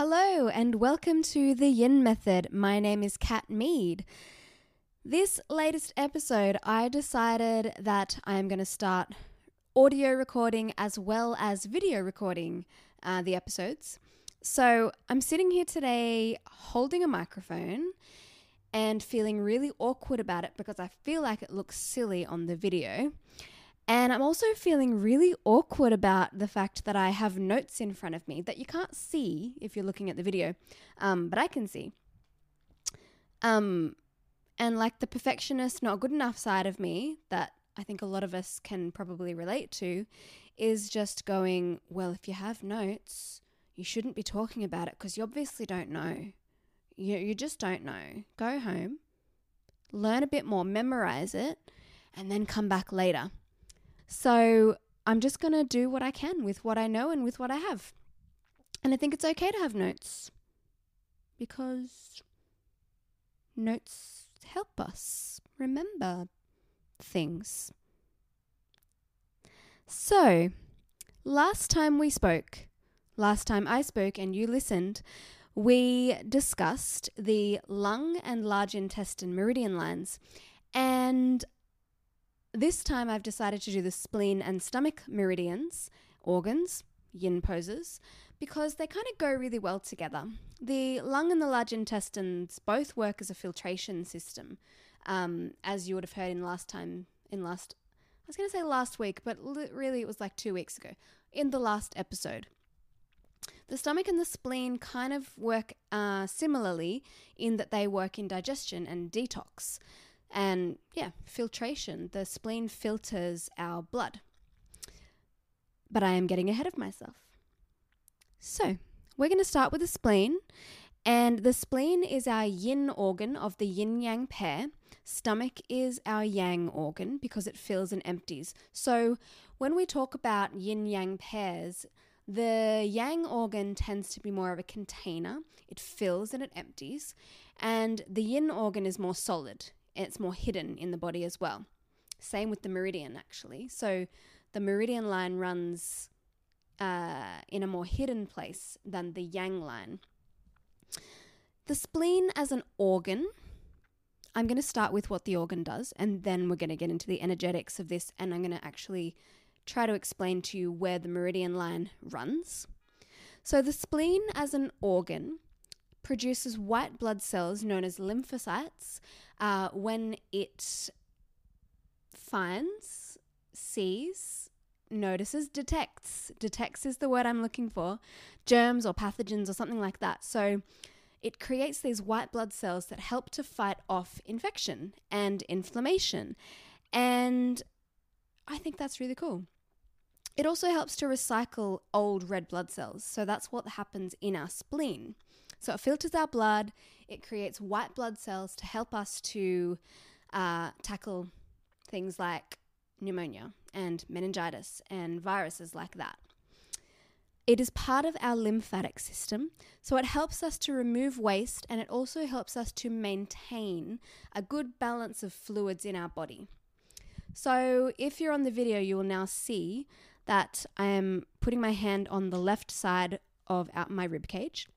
Hello, and welcome to the Yin Method. My name is Kat Mead. This latest episode, I decided that I am going to start audio recording as well as video recording uh, the episodes. So I'm sitting here today holding a microphone and feeling really awkward about it because I feel like it looks silly on the video. And I'm also feeling really awkward about the fact that I have notes in front of me that you can't see if you're looking at the video, um, but I can see. Um, and like the perfectionist, not good enough side of me that I think a lot of us can probably relate to is just going, well, if you have notes, you shouldn't be talking about it because you obviously don't know. You, you just don't know. Go home, learn a bit more, memorize it, and then come back later. So I'm just going to do what I can with what I know and with what I have. And I think it's okay to have notes because notes help us remember things. So, last time we spoke, last time I spoke and you listened, we discussed the lung and large intestine meridian lines. And this time I've decided to do the spleen and stomach meridians, organs, yin poses, because they kind of go really well together. The lung and the large intestines both work as a filtration system, um, as you would have heard in last time, in last, I was going to say last week, but li- really it was like two weeks ago, in the last episode. The stomach and the spleen kind of work uh, similarly in that they work in digestion and detox. And yeah, filtration. The spleen filters our blood. But I am getting ahead of myself. So, we're going to start with the spleen. And the spleen is our yin organ of the yin yang pair. Stomach is our yang organ because it fills and empties. So, when we talk about yin yang pairs, the yang organ tends to be more of a container, it fills and it empties. And the yin organ is more solid, it's more hidden in the body as well. Same with the meridian, actually. So the meridian line runs uh, in a more hidden place than the yang line. The spleen as an organ, I'm going to start with what the organ does, and then we're going to get into the energetics of this, and I'm going to actually try to explain to you where the meridian line runs. So, the spleen as an organ produces white blood cells known as lymphocytes uh, when it finds, sees, notices, detects. Detects is the word I'm looking for germs or pathogens or something like that. So it creates these white blood cells that help to fight off infection and inflammation. And I think that's really cool. It also helps to recycle old red blood cells. So that's what happens in our spleen. So it filters our blood, it creates white blood cells to help us to uh, tackle things like pneumonia and meningitis and viruses like that. It is part of our lymphatic system, so it helps us to remove waste and it also helps us to maintain a good balance of fluids in our body. So, if you're on the video, you will now see that I am putting my hand on the left side of my rib cage.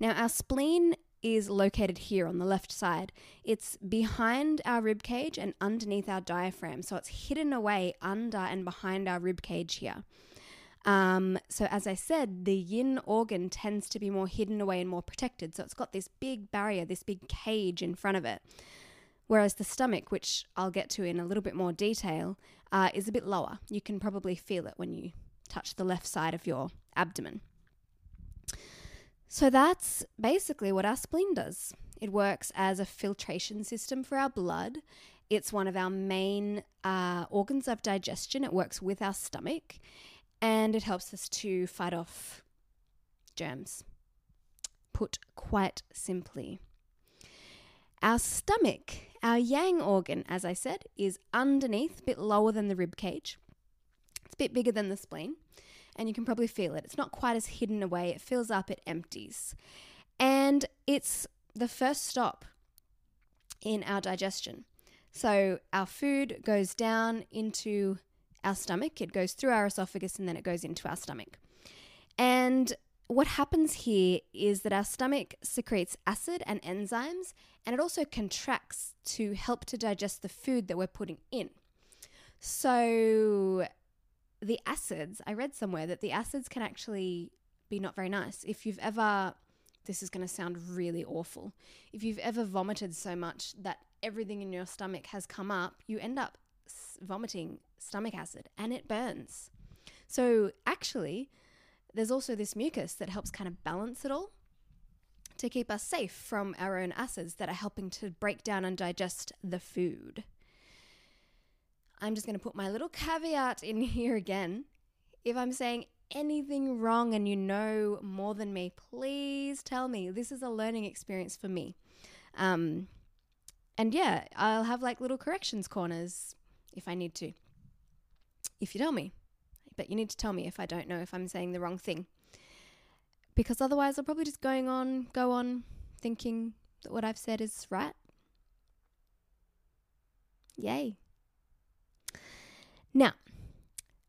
Now, our spleen is located here on the left side. It's behind our rib cage and underneath our diaphragm. So it's hidden away under and behind our rib cage here. Um, so, as I said, the yin organ tends to be more hidden away and more protected. So, it's got this big barrier, this big cage in front of it. Whereas the stomach, which I'll get to in a little bit more detail, uh, is a bit lower. You can probably feel it when you touch the left side of your abdomen. So that's basically what our spleen does. It works as a filtration system for our blood. It's one of our main uh, organs of digestion. It works with our stomach and it helps us to fight off germs. Put quite simply. Our stomach, our yang organ, as I said, is underneath, a bit lower than the rib cage. It's a bit bigger than the spleen and you can probably feel it. It's not quite as hidden away, it fills up, it empties. And it's the first stop in our digestion. So our food goes down into our stomach, it goes through our esophagus, and then it goes into our stomach. And what happens here is that our stomach secretes acid and enzymes, and it also contracts to help to digest the food that we're putting in. So, the acids, I read somewhere that the acids can actually be not very nice. If you've ever, this is going to sound really awful, if you've ever vomited so much that everything in your stomach has come up, you end up vomiting stomach acid and it burns. So, actually, there's also this mucus that helps kind of balance it all to keep us safe from our own acids that are helping to break down and digest the food. I'm just going to put my little caveat in here again. If I'm saying anything wrong and you know more than me, please tell me. This is a learning experience for me. Um, and yeah, I'll have like little corrections corners if I need to. If you tell me but you need to tell me if I don't know if I'm saying the wrong thing. Because otherwise, I'll probably just going on, go on thinking that what I've said is right. Yay. Now,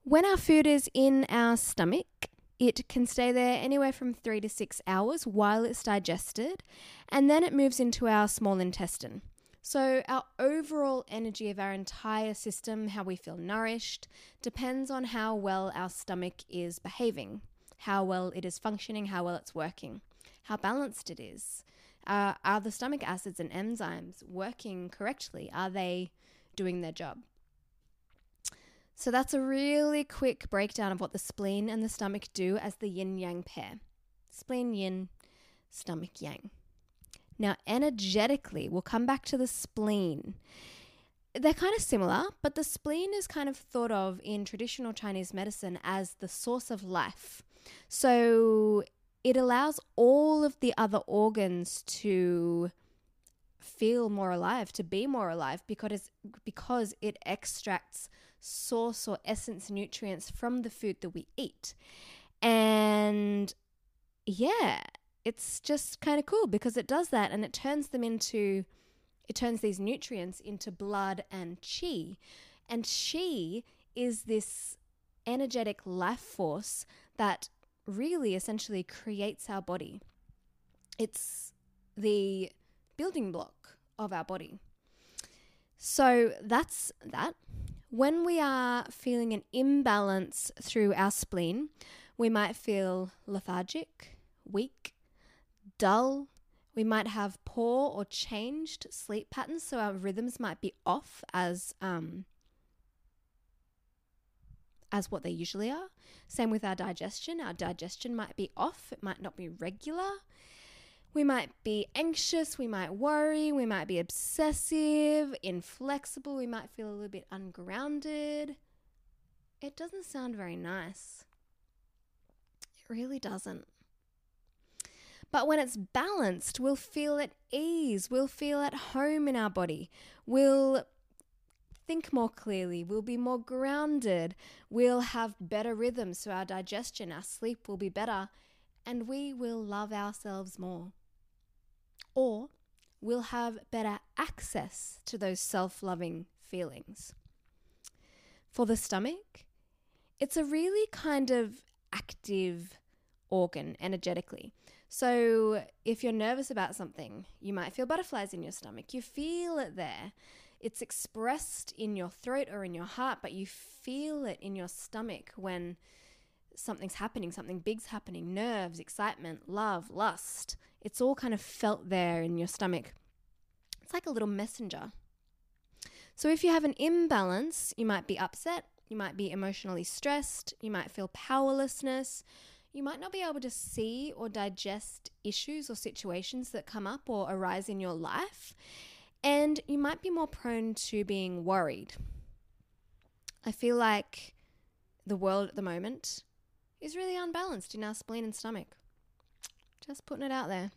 when our food is in our stomach, it can stay there anywhere from three to six hours while it's digested, and then it moves into our small intestine. So, our overall energy of our entire system, how we feel nourished, depends on how well our stomach is behaving, how well it is functioning, how well it's working, how balanced it is. Uh, are the stomach acids and enzymes working correctly? Are they doing their job? So, that's a really quick breakdown of what the spleen and the stomach do as the yin yang pair spleen yin, stomach yang. Now, energetically, we'll come back to the spleen. They're kind of similar, but the spleen is kind of thought of in traditional Chinese medicine as the source of life. So it allows all of the other organs to feel more alive, to be more alive, because because it extracts source or essence nutrients from the food that we eat. And yeah, it's just kind of cool because it does that and it turns them into it turns these nutrients into blood and chi and chi is this energetic life force that really essentially creates our body. It's the building block of our body. So that's that when we are feeling an imbalance through our spleen we might feel lethargic weak dull. We might have poor or changed sleep patterns, so our rhythms might be off as um, as what they usually are. Same with our digestion. Our digestion might be off. It might not be regular. We might be anxious, we might worry, we might be obsessive, inflexible, we might feel a little bit ungrounded. It doesn't sound very nice. It really doesn't. But when it's balanced, we'll feel at ease, we'll feel at home in our body, we'll think more clearly, we'll be more grounded, we'll have better rhythms, so our digestion, our sleep will be better, and we will love ourselves more. Or we'll have better access to those self loving feelings. For the stomach, it's a really kind of active organ energetically. So, if you're nervous about something, you might feel butterflies in your stomach. You feel it there. It's expressed in your throat or in your heart, but you feel it in your stomach when something's happening, something big's happening nerves, excitement, love, lust. It's all kind of felt there in your stomach. It's like a little messenger. So, if you have an imbalance, you might be upset, you might be emotionally stressed, you might feel powerlessness, you might not be able to see or digest issues or situations that come up or arise in your life, and you might be more prone to being worried. I feel like the world at the moment is really unbalanced in our spleen and stomach. Just putting it out there.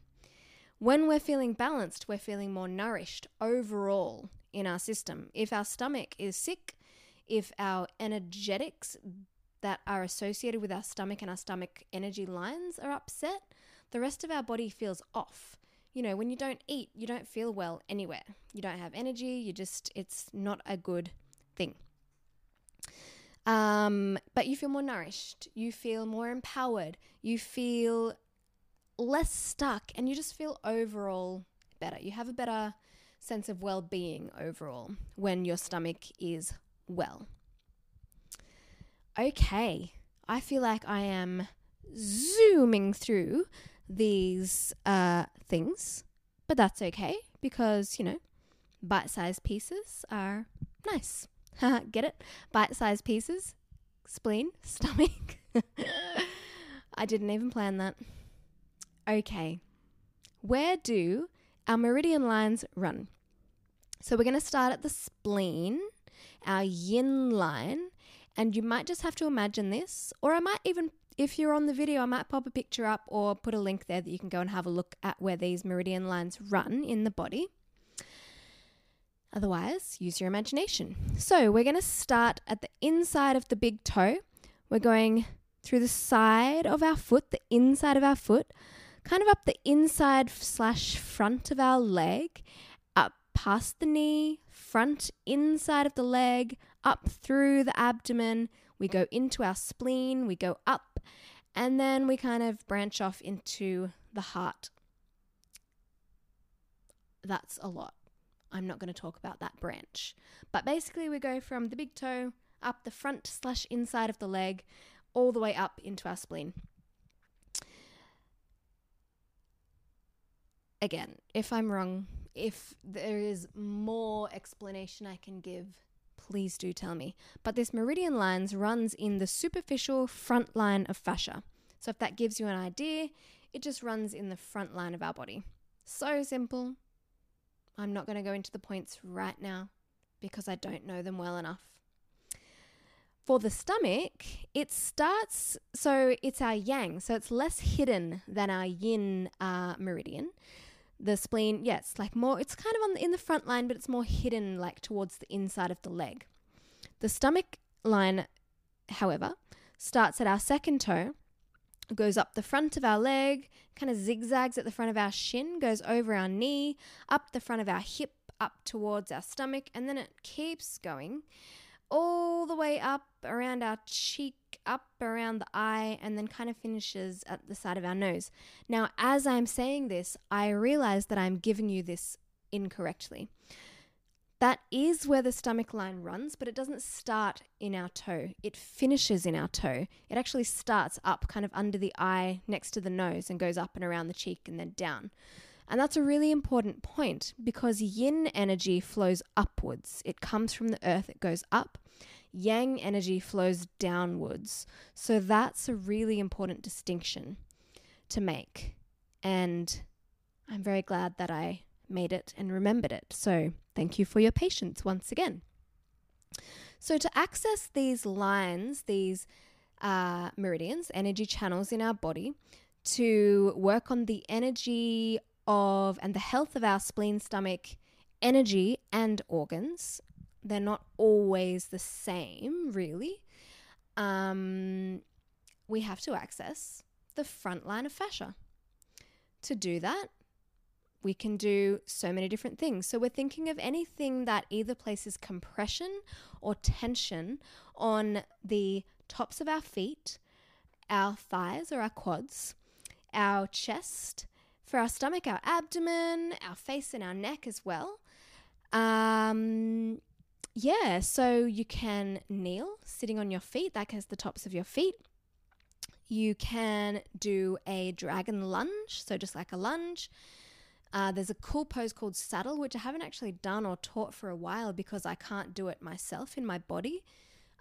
When we're feeling balanced, we're feeling more nourished overall in our system. If our stomach is sick, if our energetics that are associated with our stomach and our stomach energy lines are upset, the rest of our body feels off. You know, when you don't eat, you don't feel well anywhere. You don't have energy, you just, it's not a good thing. Um, but you feel more nourished, you feel more empowered, you feel less stuck, and you just feel overall better. You have a better sense of well being overall when your stomach is well. Okay, I feel like I am zooming through these uh, things, but that's okay because, you know, bite sized pieces are nice. Get it? Bite sized pieces, spleen, stomach. I didn't even plan that. Okay, where do our meridian lines run? So we're going to start at the spleen, our yin line, and you might just have to imagine this, or I might even, if you're on the video, I might pop a picture up or put a link there that you can go and have a look at where these meridian lines run in the body. Otherwise, use your imagination. So, we're going to start at the inside of the big toe. We're going through the side of our foot, the inside of our foot, kind of up the inside slash front of our leg, up past the knee, front inside of the leg, up through the abdomen. We go into our spleen, we go up, and then we kind of branch off into the heart. That's a lot. I'm not going to talk about that branch. But basically, we go from the big toe up the front slash inside of the leg, all the way up into our spleen. Again, if I'm wrong, if there is more explanation I can give, please do tell me. But this meridian lines runs in the superficial front line of fascia. So if that gives you an idea, it just runs in the front line of our body. So simple, I'm not going to go into the points right now because I don't know them well enough. For the stomach, it starts, so it's our yang, so it's less hidden than our yin uh, meridian. The spleen, yeah, like more, it's kind of on the, in the front line, but it's more hidden, like towards the inside of the leg. The stomach line, however, starts at our second toe goes up the front of our leg, kind of zigzags at the front of our shin, goes over our knee, up the front of our hip, up towards our stomach, and then it keeps going all the way up around our cheek, up around the eye, and then kind of finishes at the side of our nose. Now, as I'm saying this, I realize that I'm giving you this incorrectly. That is where the stomach line runs, but it doesn't start in our toe. It finishes in our toe. It actually starts up kind of under the eye next to the nose and goes up and around the cheek and then down. And that's a really important point because yin energy flows upwards. It comes from the earth, it goes up. Yang energy flows downwards. So that's a really important distinction to make. And I'm very glad that I made it and remembered it. So thank you for your patience once again. So, to access these lines, these uh, meridians, energy channels in our body, to work on the energy of and the health of our spleen, stomach, energy, and organs, they're not always the same, really. Um, we have to access the front line of fascia. To do that, we can do so many different things. So we're thinking of anything that either places compression or tension on the tops of our feet, our thighs or our quads, our chest, for our stomach, our abdomen, our face, and our neck as well. Um, yeah, so you can kneel sitting on your feet, that has the tops of your feet. You can do a dragon lunge, so just like a lunge. Uh, there's a cool pose called saddle, which I haven't actually done or taught for a while because I can't do it myself in my body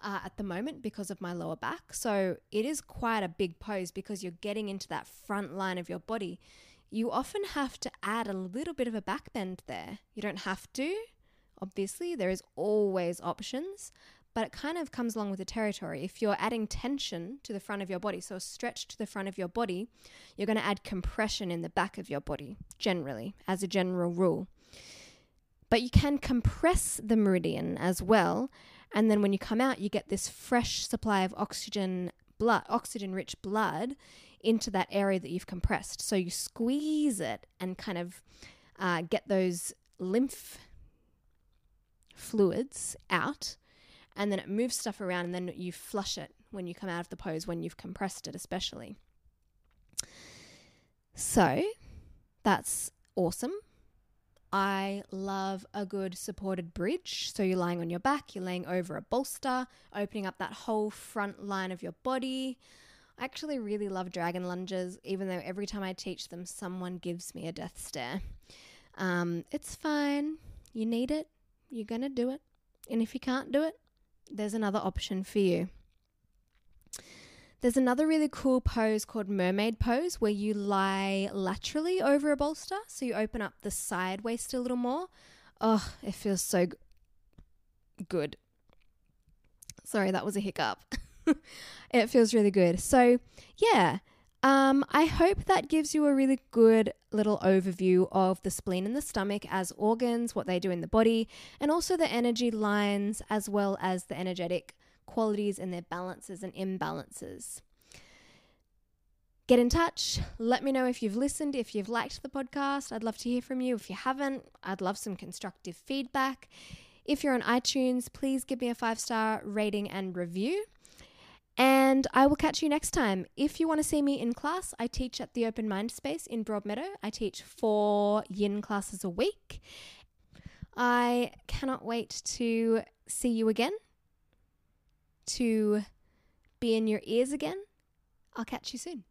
uh, at the moment because of my lower back. So it is quite a big pose because you're getting into that front line of your body. You often have to add a little bit of a back bend there. You don't have to, obviously, there is always options, but it kind of comes along with the territory. If you're adding tension to the front of your body, so a stretch to the front of your body, you're going to add compression in the back of your body, generally, as a general rule. But you can compress the meridian as well. And then when you come out, you get this fresh supply of oxygen blood, oxygen rich blood into that area that you've compressed. So you squeeze it and kind of uh, get those lymph fluids out and then it moves stuff around and then you flush it when you come out of the pose when you've compressed it especially. So, that's awesome. I love a good supported bridge. So you're lying on your back, you're laying over a bolster, opening up that whole front line of your body. I actually really love dragon lunges, even though every time I teach them, someone gives me a death stare. Um, it's fine. You need it. You're going to do it. And if you can't do it, there's another option for you. There's another really cool pose called mermaid pose where you lie laterally over a bolster. So you open up the side waist a little more. Oh, it feels so good. Sorry, that was a hiccup. it feels really good. So, yeah, um, I hope that gives you a really good little overview of the spleen and the stomach as organs, what they do in the body, and also the energy lines as well as the energetic qualities and their balances and imbalances. Get in touch. Let me know if you've listened, if you've liked the podcast. I'd love to hear from you. If you haven't, I'd love some constructive feedback. If you're on iTunes, please give me a five star rating and review. And I will catch you next time. If you want to see me in class, I teach at the Open Mind Space in Broadmeadow. I teach four yin classes a week. I cannot wait to see you again to be in your ears again. I'll catch you soon.